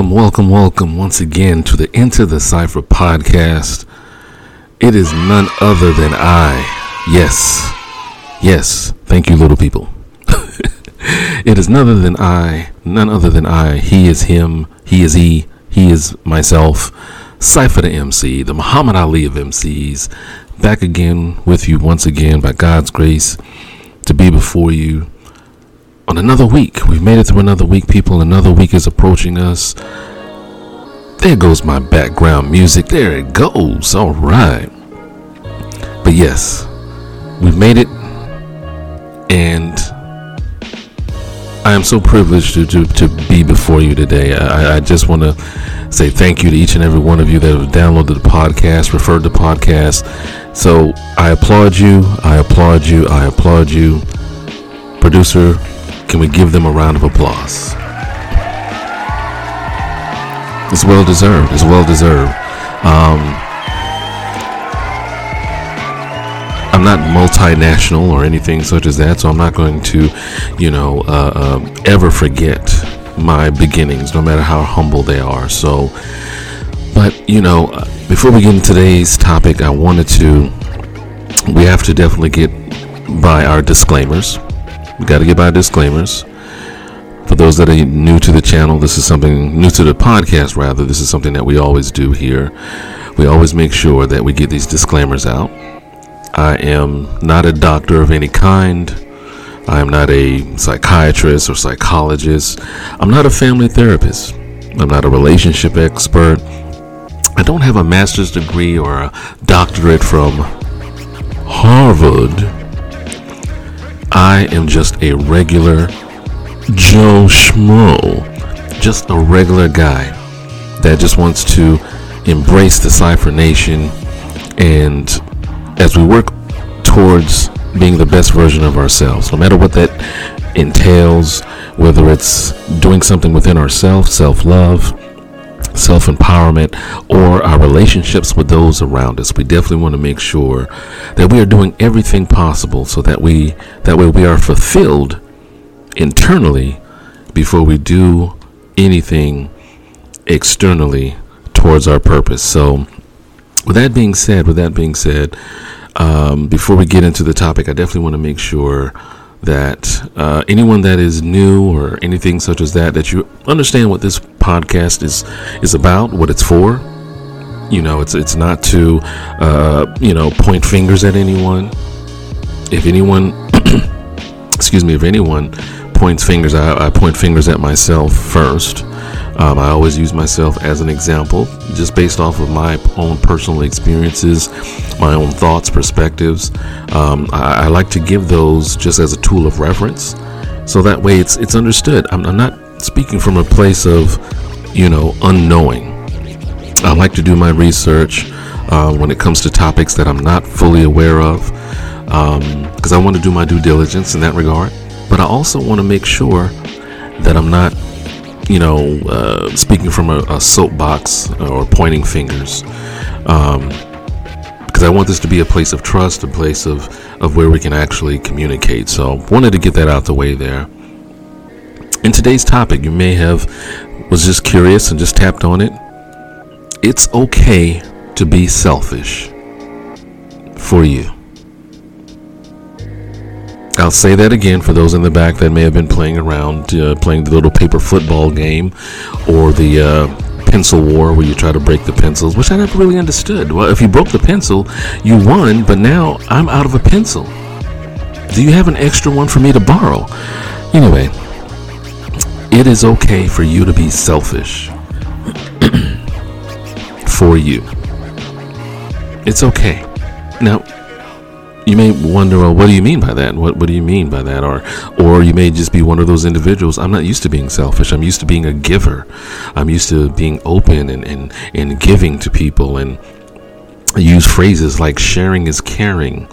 Welcome, welcome, welcome once again to the Enter the Cypher podcast. It is none other than I. Yes, yes, thank you, little people. it is none other than I, none other than I. He is him, he is he, he is myself. Cypher the MC, the Muhammad Ali of MCs, back again with you once again by God's grace to be before you on another week. We've made it through another week, people. Another week is approaching us. There goes my background music. There it goes. All right. But yes, we've made it. And I am so privileged to, to, to be before you today. I, I just want to say thank you to each and every one of you that have downloaded the podcast, referred the podcast. So I applaud you. I applaud you. I applaud you. Producer can we give them a round of applause? It's well deserved. It's well deserved. Um, I'm not multinational or anything such as that, so I'm not going to, you know, uh, uh, ever forget my beginnings, no matter how humble they are. So, but you know, before we get into today's topic, I wanted to, we have to definitely get by our disclaimers. We got to get by disclaimers. For those that are new to the channel, this is something new to the podcast, rather. This is something that we always do here. We always make sure that we get these disclaimers out. I am not a doctor of any kind. I am not a psychiatrist or psychologist. I'm not a family therapist. I'm not a relationship expert. I don't have a master's degree or a doctorate from Harvard. I am just a regular Joe Schmo, just a regular guy that just wants to embrace the Cypher Nation. And as we work towards being the best version of ourselves, no matter what that entails, whether it's doing something within ourselves, self love, self empowerment, or our relationships with those around us. We definitely want to make sure that we are doing everything possible so that we that way we are fulfilled internally before we do anything externally towards our purpose. So, with that being said, with that being said, um, before we get into the topic, I definitely want to make sure that uh, anyone that is new or anything such as that that you understand what this podcast is is about what it's for you know it's it's not to uh, you know point fingers at anyone if anyone excuse me if anyone points fingers I, I point fingers at myself first um, I always use myself as an example, just based off of my own personal experiences, my own thoughts, perspectives. Um, I, I, like to give those just as a tool of reference, so that way it's it's understood. I'm, I'm not speaking from a place of, you know, unknowing. I like to do my research uh, when it comes to topics that I'm not fully aware of, because um, I want to do my due diligence in that regard. But I also want to make sure that I'm not you know, uh, speaking from a, a, soapbox or pointing fingers, um, because I want this to be a place of trust, a place of, of where we can actually communicate. So, wanted to get that out the way there. In today's topic, you may have was just curious and just tapped on it. It's okay to be selfish for you. I'll say that again for those in the back that may have been playing around, uh, playing the little paper football game or the uh, pencil war where you try to break the pencils, which I never really understood. Well, if you broke the pencil, you won, but now I'm out of a pencil. Do you have an extra one for me to borrow? Anyway, it is okay for you to be selfish for you. It's okay. Now, you may wonder, well, what do you mean by that? What What do you mean by that? Or, or you may just be one of those individuals. I'm not used to being selfish. I'm used to being a giver. I'm used to being open and and and giving to people. And I use phrases like sharing is caring.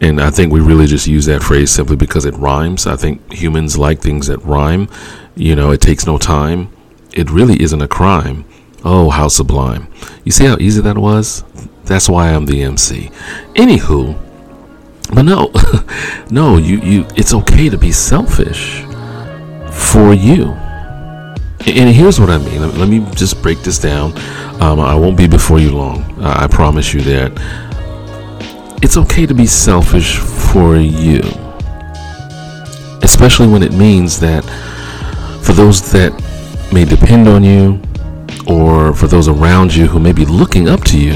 And I think we really just use that phrase simply because it rhymes. I think humans like things that rhyme. You know, it takes no time. It really isn't a crime. Oh, how sublime. You see how easy that was? That's why I'm the MC. Anywho, but no, no, you, you it's okay to be selfish for you. And here's what I mean. Let me just break this down. Um, I won't be before you long. I promise you that. It's okay to be selfish for you, especially when it means that for those that may depend on you or for those around you who may be looking up to you,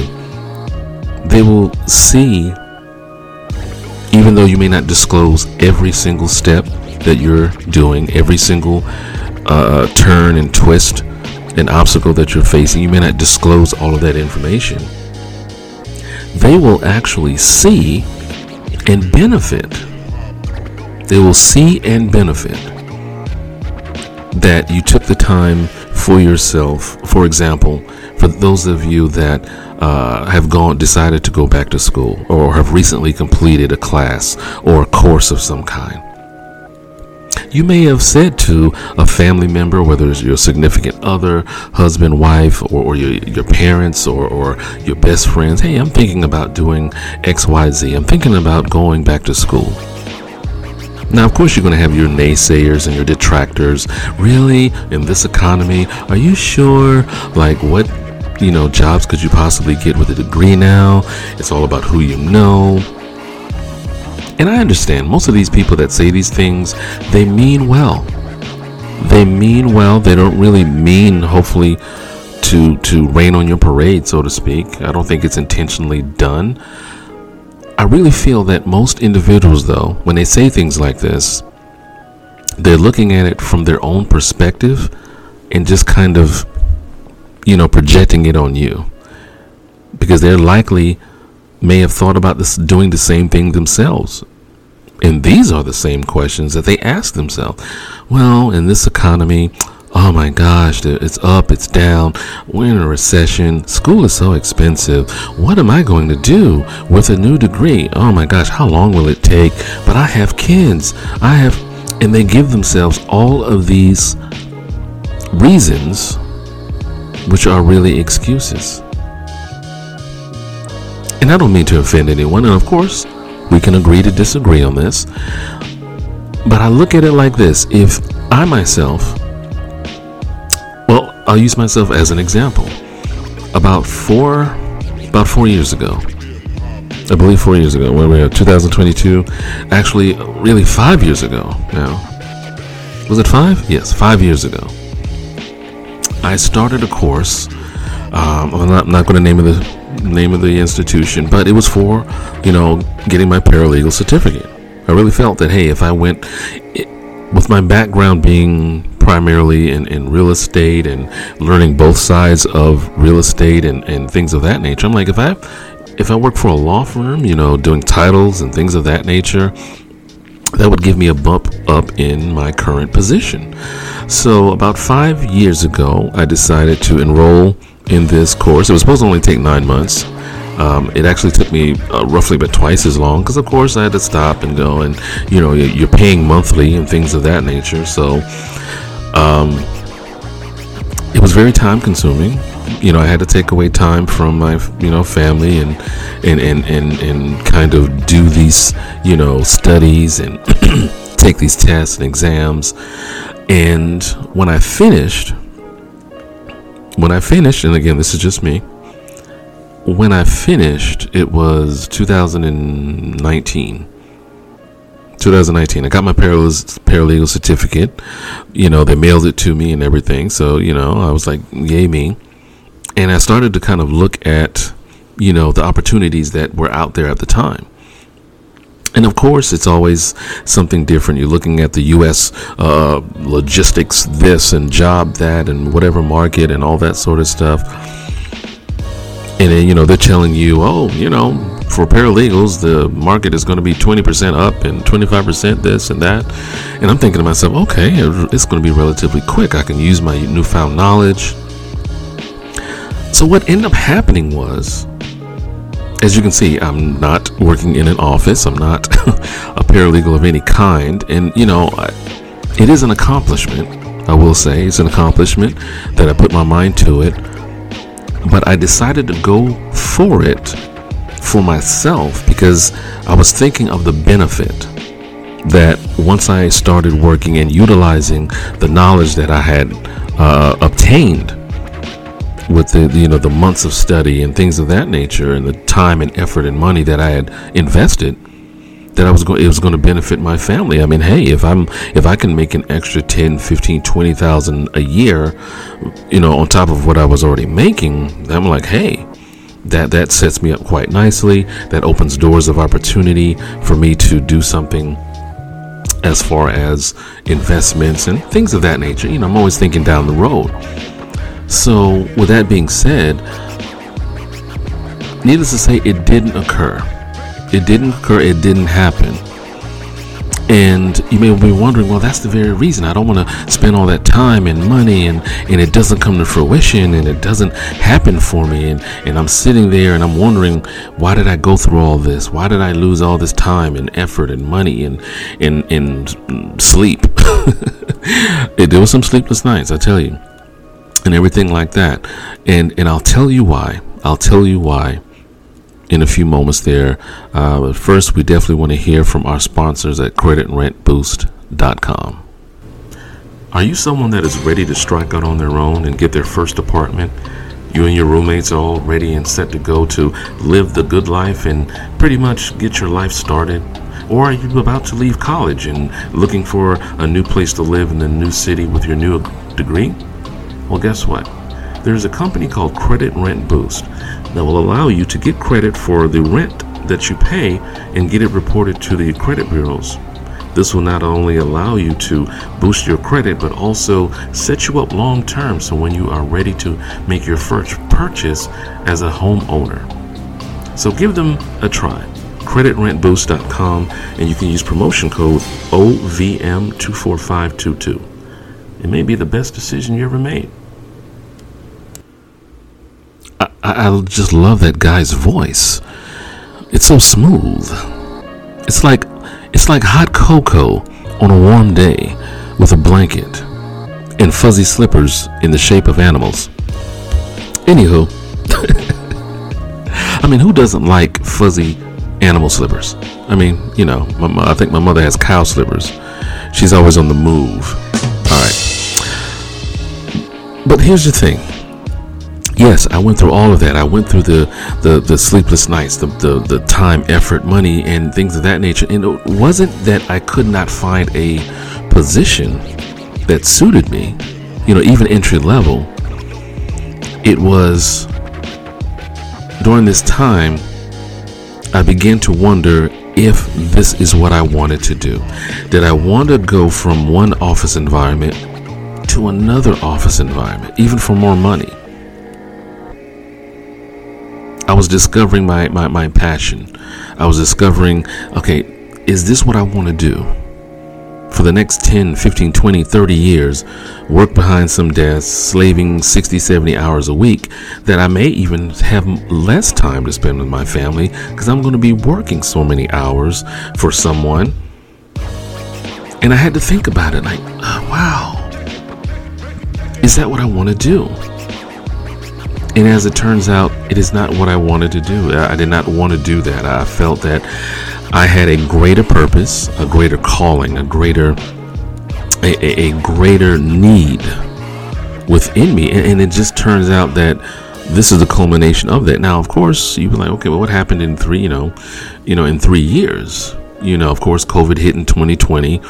they will see, even though you may not disclose every single step that you're doing, every single uh, turn and twist and obstacle that you're facing, you may not disclose all of that information. They will actually see and benefit. They will see and benefit that you took the time for yourself. For example, for those of you that uh, have gone decided to go back to school or have recently completed a class or a course of some kind you may have said to a family member, whether it's your significant other, husband, wife, or, or your, your parents or, or your best friends, hey, I'm thinking about doing XYZ. I'm thinking about going back to school. Now, of course, you're going to have your naysayers and your detractors. Really? In this economy? Are you sure? Like, what, you know, jobs could you possibly get with a degree now? It's all about who you know. And I understand most of these people that say these things, they mean well. They mean well. They don't really mean, hopefully, to to rain on your parade, so to speak. I don't think it's intentionally done. I really feel that most individuals, though, when they say things like this, they're looking at it from their own perspective and just kind of, you know, projecting it on you. Because they're likely may have thought about this doing the same thing themselves. And these are the same questions that they ask themselves. Well, in this economy, oh my gosh, it's up, it's down, we're in a recession, school is so expensive. What am I going to do with a new degree? Oh my gosh, how long will it take? But I have kids. I have, and they give themselves all of these reasons, which are really excuses. And I don't mean to offend anyone, and of course, we can agree to disagree on this. But I look at it like this if I myself, well, I'll use myself as an example. About four, about four years ago, I believe four years ago, when we were 2022, actually, really five years ago now. Was it five? Yes, five years ago. I started a course. Um, I'm not, not going to name the name of the institution, but it was for, you know, getting my paralegal certificate. I really felt that, hey, if I went with my background being primarily in, in real estate and learning both sides of real estate and, and things of that nature, I'm like, if I if I work for a law firm, you know, doing titles and things of that nature, that would give me a bump up in my current position. So, about five years ago, I decided to enroll in this course. It was supposed to only take nine months. Um, it actually took me uh, roughly about twice as long because, of course, I had to stop and go, and you know, you're paying monthly and things of that nature. So, um, it was very time consuming. You know, I had to take away time from my, you know, family and and and and, and kind of do these, you know, studies and take these tests and exams. And when I finished, when I finished, and again, this is just me, when I finished, it was 2019. 2019. I got my paralegal, certificate. You know, they mailed it to me and everything. So, you know, I was like, yay me. And I started to kind of look at, you know, the opportunities that were out there at the time. And of course, it's always something different. You're looking at the U.S. Uh, logistics, this and job that, and whatever market and all that sort of stuff. And then, you know, they're telling you, oh, you know, for paralegals, the market is going to be 20% up and 25% this and that. And I'm thinking to myself, okay, it's going to be relatively quick. I can use my newfound knowledge. So, what ended up happening was, as you can see, I'm not working in an office. I'm not a paralegal of any kind. And, you know, it is an accomplishment, I will say. It's an accomplishment that I put my mind to it. But I decided to go for it for myself because I was thinking of the benefit that once I started working and utilizing the knowledge that I had uh, obtained with the you know the months of study and things of that nature and the time and effort and money that I had invested that I was going it was going to benefit my family. I mean, hey, if I'm if I can make an extra 10, 15, 20,000 a year, you know, on top of what I was already making, I'm like, hey, that that sets me up quite nicely. That opens doors of opportunity for me to do something as far as investments and things of that nature. You know, I'm always thinking down the road. So, with that being said, needless to say, it didn't occur. It didn't occur, it didn't happen. And you may be wondering, well, that's the very reason I don't want to spend all that time and money and, and it doesn't come to fruition and it doesn't happen for me. And, and I'm sitting there and I'm wondering, why did I go through all this? Why did I lose all this time and effort and money and, and, and sleep? it, there was some sleepless nights, I tell you and everything like that. And and I'll tell you why. I'll tell you why in a few moments there. Uh, but first, we definitely want to hear from our sponsors at creditrentboost.com. Are you someone that is ready to strike out on their own and get their first apartment? You and your roommates are all ready and set to go to live the good life and pretty much get your life started? Or are you about to leave college and looking for a new place to live in the new city with your new degree? Well, guess what? There's a company called Credit Rent Boost that will allow you to get credit for the rent that you pay and get it reported to the credit bureaus. This will not only allow you to boost your credit, but also set you up long term so when you are ready to make your first purchase as a homeowner. So give them a try. CreditRentBoost.com and you can use promotion code OVM24522. It may be the best decision you ever made. I, I just love that guy's voice. It's so smooth. It's like it's like hot cocoa on a warm day with a blanket and fuzzy slippers in the shape of animals. Anywho, I mean, who doesn't like fuzzy animal slippers? I mean, you know, my, I think my mother has cow slippers. She's always on the move. All right. But here's the thing yes, I went through all of that. I went through the the, the sleepless nights, the, the the time, effort, money, and things of that nature. And it wasn't that I could not find a position that suited me, you know, even entry level. It was during this time I began to wonder if this is what I wanted to do. Did I want to go from one office environment to another office environment, even for more money? I was discovering my, my, my passion. I was discovering, okay, is this what I want to do? For the next 10, 15, 20, 30 years, work behind some desk, slaving 60, 70 hours a week, that I may even have less time to spend with my family because I'm going to be working so many hours for someone. And I had to think about it like, oh, wow, is that what I want to do? And as it turns out, it is not what I wanted to do. I did not want to do that. I felt that I had a greater purpose, a greater calling, a greater a, a, a greater need within me. And, and, it just turns out that this is the culmination of that. Now, of course, you'd be like, okay, well, what happened in three, you know, you know, in three years? You know, of course, COVID hit in 2020.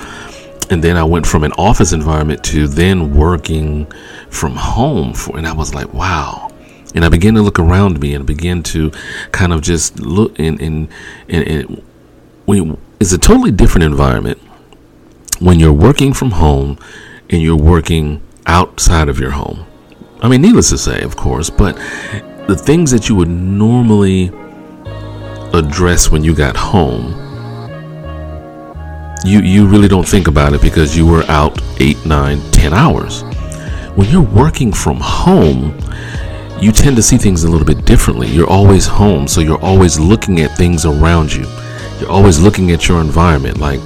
And then I went from an office environment to then working from home for, and I was like, wow, and I began to look around me and begin to kind of just look in, when it's a totally different environment when you're working from home and you're working outside of your home. I mean, needless to say, of course, but the things that you would normally address when you got home, you you really don't think about it because you were out eight, nine, ten hours. When you're working from home, you tend to see things a little bit differently. You're always home, so you're always looking at things around you. You're always looking at your environment like,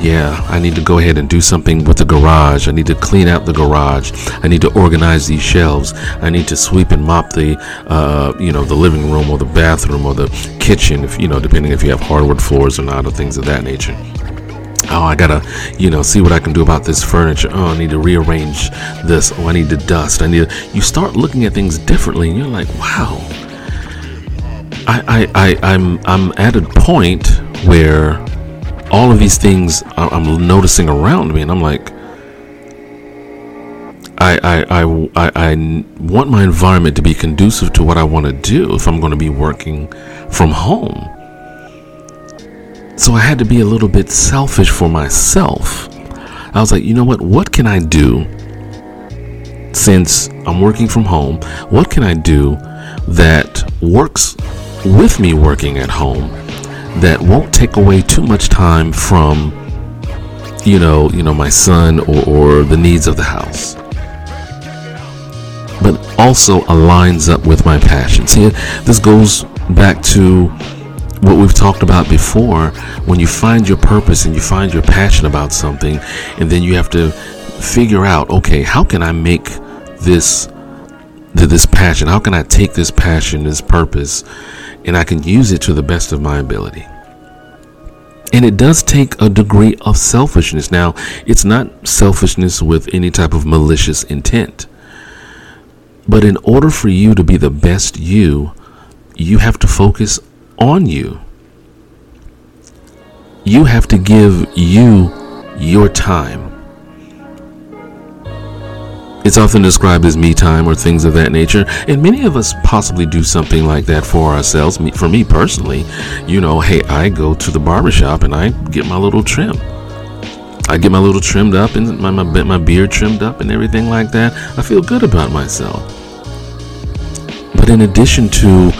yeah, I need to go ahead and do something with the garage. I need to clean out the garage. I need to organize these shelves. I need to sweep and mop the, uh, you know, the living room or the bathroom or the kitchen, if you know, depending if you have hardwood floors or not, or things of that nature. Oh i gotta you know see what i can do about this furniture. Oh i need to rearrange this. Oh i need to dust. I need to, you start looking at things differently and you're like wow. I, I, I i'm i'm at a point where all of these things i'm noticing around me and i'm like I, I, I, I, I want my environment to be conducive to what I want to do if I'm going to be working from home. So I had to be a little bit selfish for myself. I was like, you know what? What can I do since I'm working from home? What can I do that works with me working at home that won't take away too much time from you know, you know, my son or, or the needs of the house but also aligns up with my passion. See, this goes back to what we've talked about before when you find your purpose and you find your passion about something and then you have to figure out okay how can i make this this passion? How can i take this passion this purpose and i can use it to the best of my ability? And it does take a degree of selfishness. Now it's not selfishness with any type of malicious intent but in order for you to be the best you you have to focus on you. You have to give you your time. It's often described as me time or things of that nature, and many of us possibly do something like that for ourselves. For me personally, you know, hey, I go to the barbershop and I get my little trim. I get my little trimmed up and my, my, my beard trimmed up and everything like that. I feel good about myself. But in addition to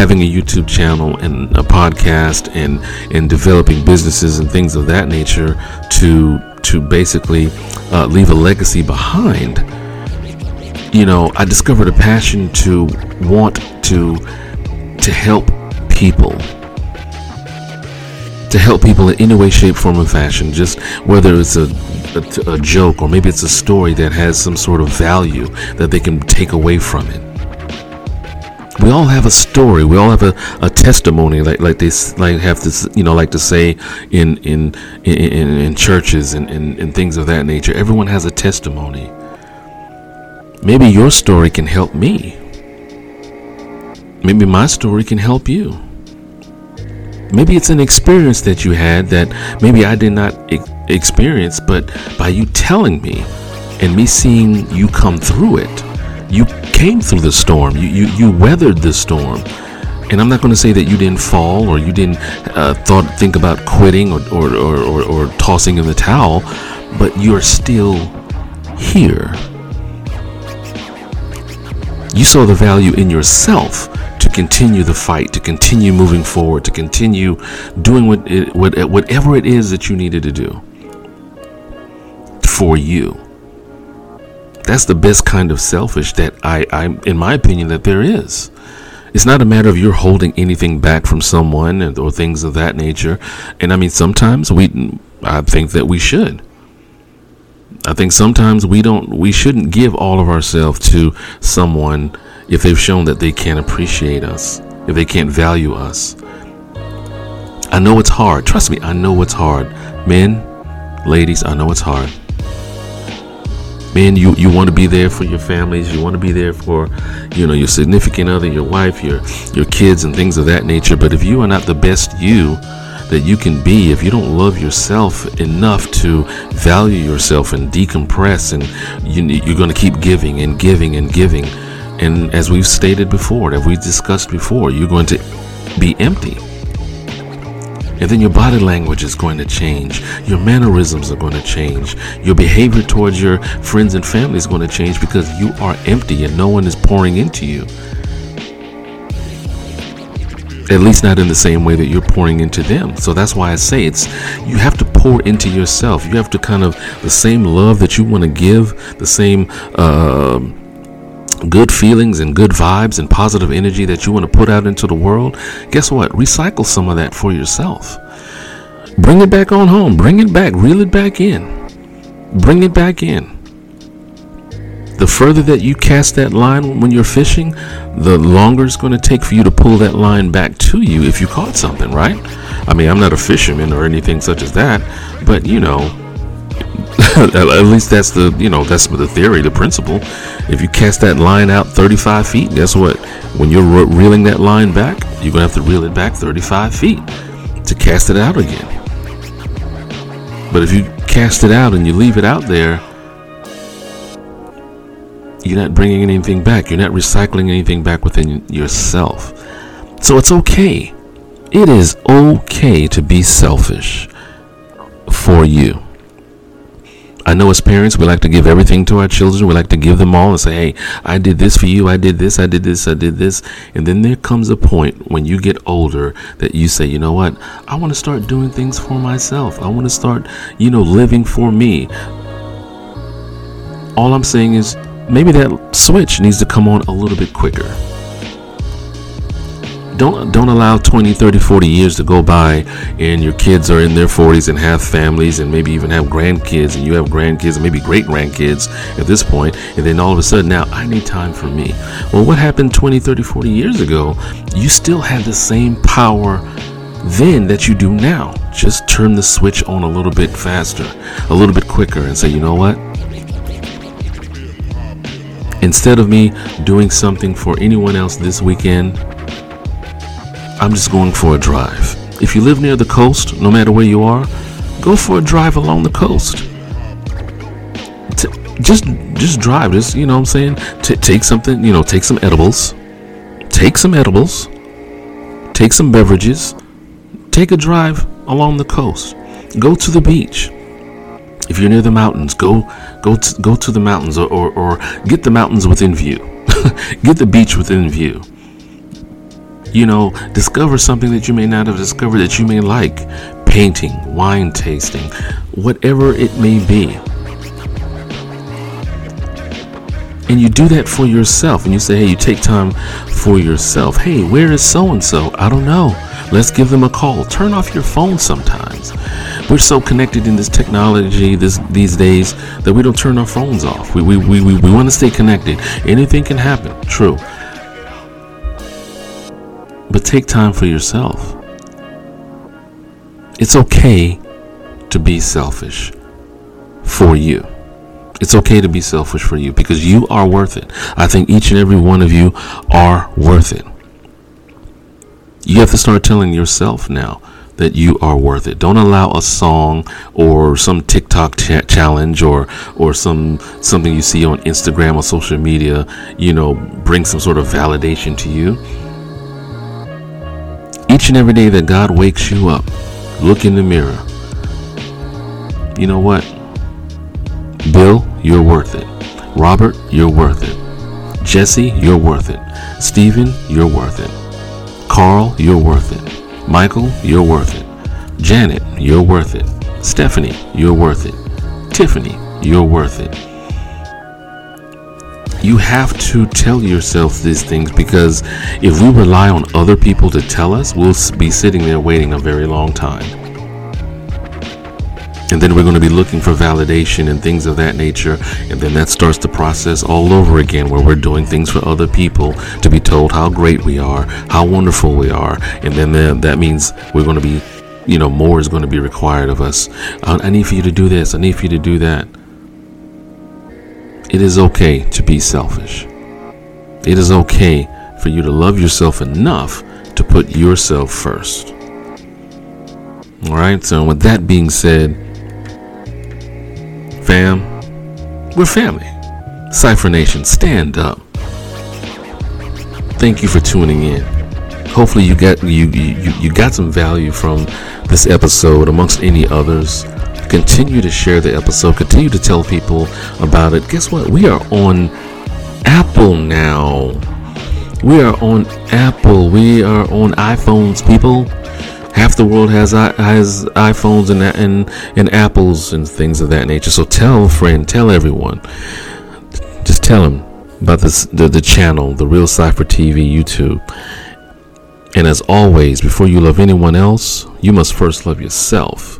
having a YouTube channel and a podcast and and developing businesses and things of that nature to to basically uh, leave a legacy behind. You know, I discovered a passion to want to to help people to help people in any way, shape, form, or fashion. Just whether it's a, a, a, joke or maybe it's a story that has some sort of value that they can take away from it we all have a story. We all have a, a testimony, like like they like have this, you know, like to say in in in, in churches and, and, and things of that nature. Everyone has a testimony. Maybe your story can help me. Maybe my story can help you. Maybe it's an experience that you had that maybe I did not e- experience, but by you telling me and me seeing you come through it you came through the storm. You you, you weathered the storm. And I'm not going to say that you didn't fall or you didn't uh, thought think about quitting or or, or, or, or tossing in the towel, but you're still here. You saw the value in yourself to continue the fight, to continue moving forward, to continue doing what it, what, whatever it is that you needed to do for you that's the best kind of selfish that I, I, in my opinion, that there is. It's not a matter of you're holding anything back from someone or things of that nature. And I mean, sometimes we, I think that we should. I think sometimes we don't, we shouldn't give all of ourselves to someone if they've shown that they can't appreciate us, if they can't value us. I know it's hard. Trust me, I know it's hard. Men, ladies, I know it's hard man you you want to be there for your families you want to be there for you know your significant other your wife your your kids and things of that nature. But if you are not the best you that you can be if you don't love yourself enough to value yourself and decompress and you, you're going to keep giving and giving and giving. And as we've stated before that we've discussed before you're going to be empty and then your body language is going to change. Your mannerisms are going to change. Your behavior towards your friends and family is going to change because you are empty and no one is pouring into you. At least not in the same way that you're pouring into them. So that's why I say it's you have to pour into yourself. You have to kind of the same love that you want to give, the same uh, good feelings and good vibes and positive energy that you want to put out into the world, guess what? Recycle some of that for yourself. Bring it back on home. Bring it back. Reel it back in. Bring it back in. The further that you cast that line when you're fishing, the longer it's going to take for you to pull that line back to you if you caught something, right? I mean, I'm not a fisherman or anything such as that, but you know, at least that's the you know that's the theory, the principle. If you cast that line out 35 feet, guess what? When you're re- reeling that line back, you're gonna have to reel it back 35 feet to cast it out again. But if you cast it out and you leave it out there, you're not bringing anything back. You're not recycling anything back within yourself. So it's okay. It is okay to be selfish for you. I know as parents, we like to give everything to our children. We like to give them all and say, hey, I did this for you. I did this. I did this. I did this. And then there comes a point when you get older that you say, you know what? I want to start doing things for myself. I want to start, you know, living for me. All I'm saying is maybe that switch needs to come on a little bit quicker don't don't allow 20 30 40 years to go by and your kids are in their 40s and have families and maybe even have grandkids and you have grandkids and maybe great grandkids at this point and then all of a sudden now I need time for me. Well what happened 20 30 40 years ago you still had the same power then that you do now. Just turn the switch on a little bit faster a little bit quicker and say you know what? Instead of me doing something for anyone else this weekend I'm just going for a drive. If you live near the coast, no matter where you are, go for a drive along the coast. T- just just drive. Just you know what I'm saying. T- take something. You know, take some edibles. Take some edibles. Take some beverages. Take a drive along the coast. Go to the beach. If you're near the mountains, go go to, go to the mountains or, or, or get the mountains within view. get the beach within view you know, discover something that you may not have discovered that you may like painting, wine tasting, whatever it may be. And you do that for yourself, and you say, hey, you take time for yourself. Hey, where is so and so? I don't know. Let's give them a call. Turn off your phone sometimes. We're so connected in this technology this, these days that we don't turn our phones off. We, we, we, we, we want to stay connected. Anything can happen. True. But take time for yourself. It's okay to be selfish for you. It's okay to be selfish for you because you are worth it. I think each and every one of you are worth it. You have to start telling yourself now that you are worth it. Don't allow a song or some TikTok ch- challenge or or some something you see on Instagram or social media, you know, bring some sort of validation to you. Each and every day that God wakes you up, look in the mirror. You know what? Bill, you're worth it. Robert, you're worth it. Jesse, you're worth it. Stephen, you're worth it. Carl, you're worth it. Michael, you're worth it. Janet, you're worth it. Stephanie, you're worth it. Tiffany, you're worth it you have to tell yourself these things because if we rely on other people to tell us, we'll be sitting there waiting a very long time. And then we're going to be looking for validation and things of that nature. And then that starts the process all over again where we're doing things for other people to be told how great we are, how wonderful we are. And then that means we're going to be, you know, more is going to be required of us. I need for you to do this. I need for you to do that. It is okay to be selfish. It is okay for you to love yourself enough to put yourself first. All right, so with that being said, fam, we're family. Cypher Nation, stand up. Thank you for tuning in. Hopefully you got you, you you got some value from this episode amongst any others. Continue to share the episode. Continue to tell people about it. Guess what? We are on Apple now. We are on Apple. We are on iPhones, people. Half the world has has iPhones and and and Apples and things of that nature. So tell a friend, tell everyone. Just tell them about this the, the channel, the Real Cypher TV YouTube. And as always, before you love anyone else, you must first love yourself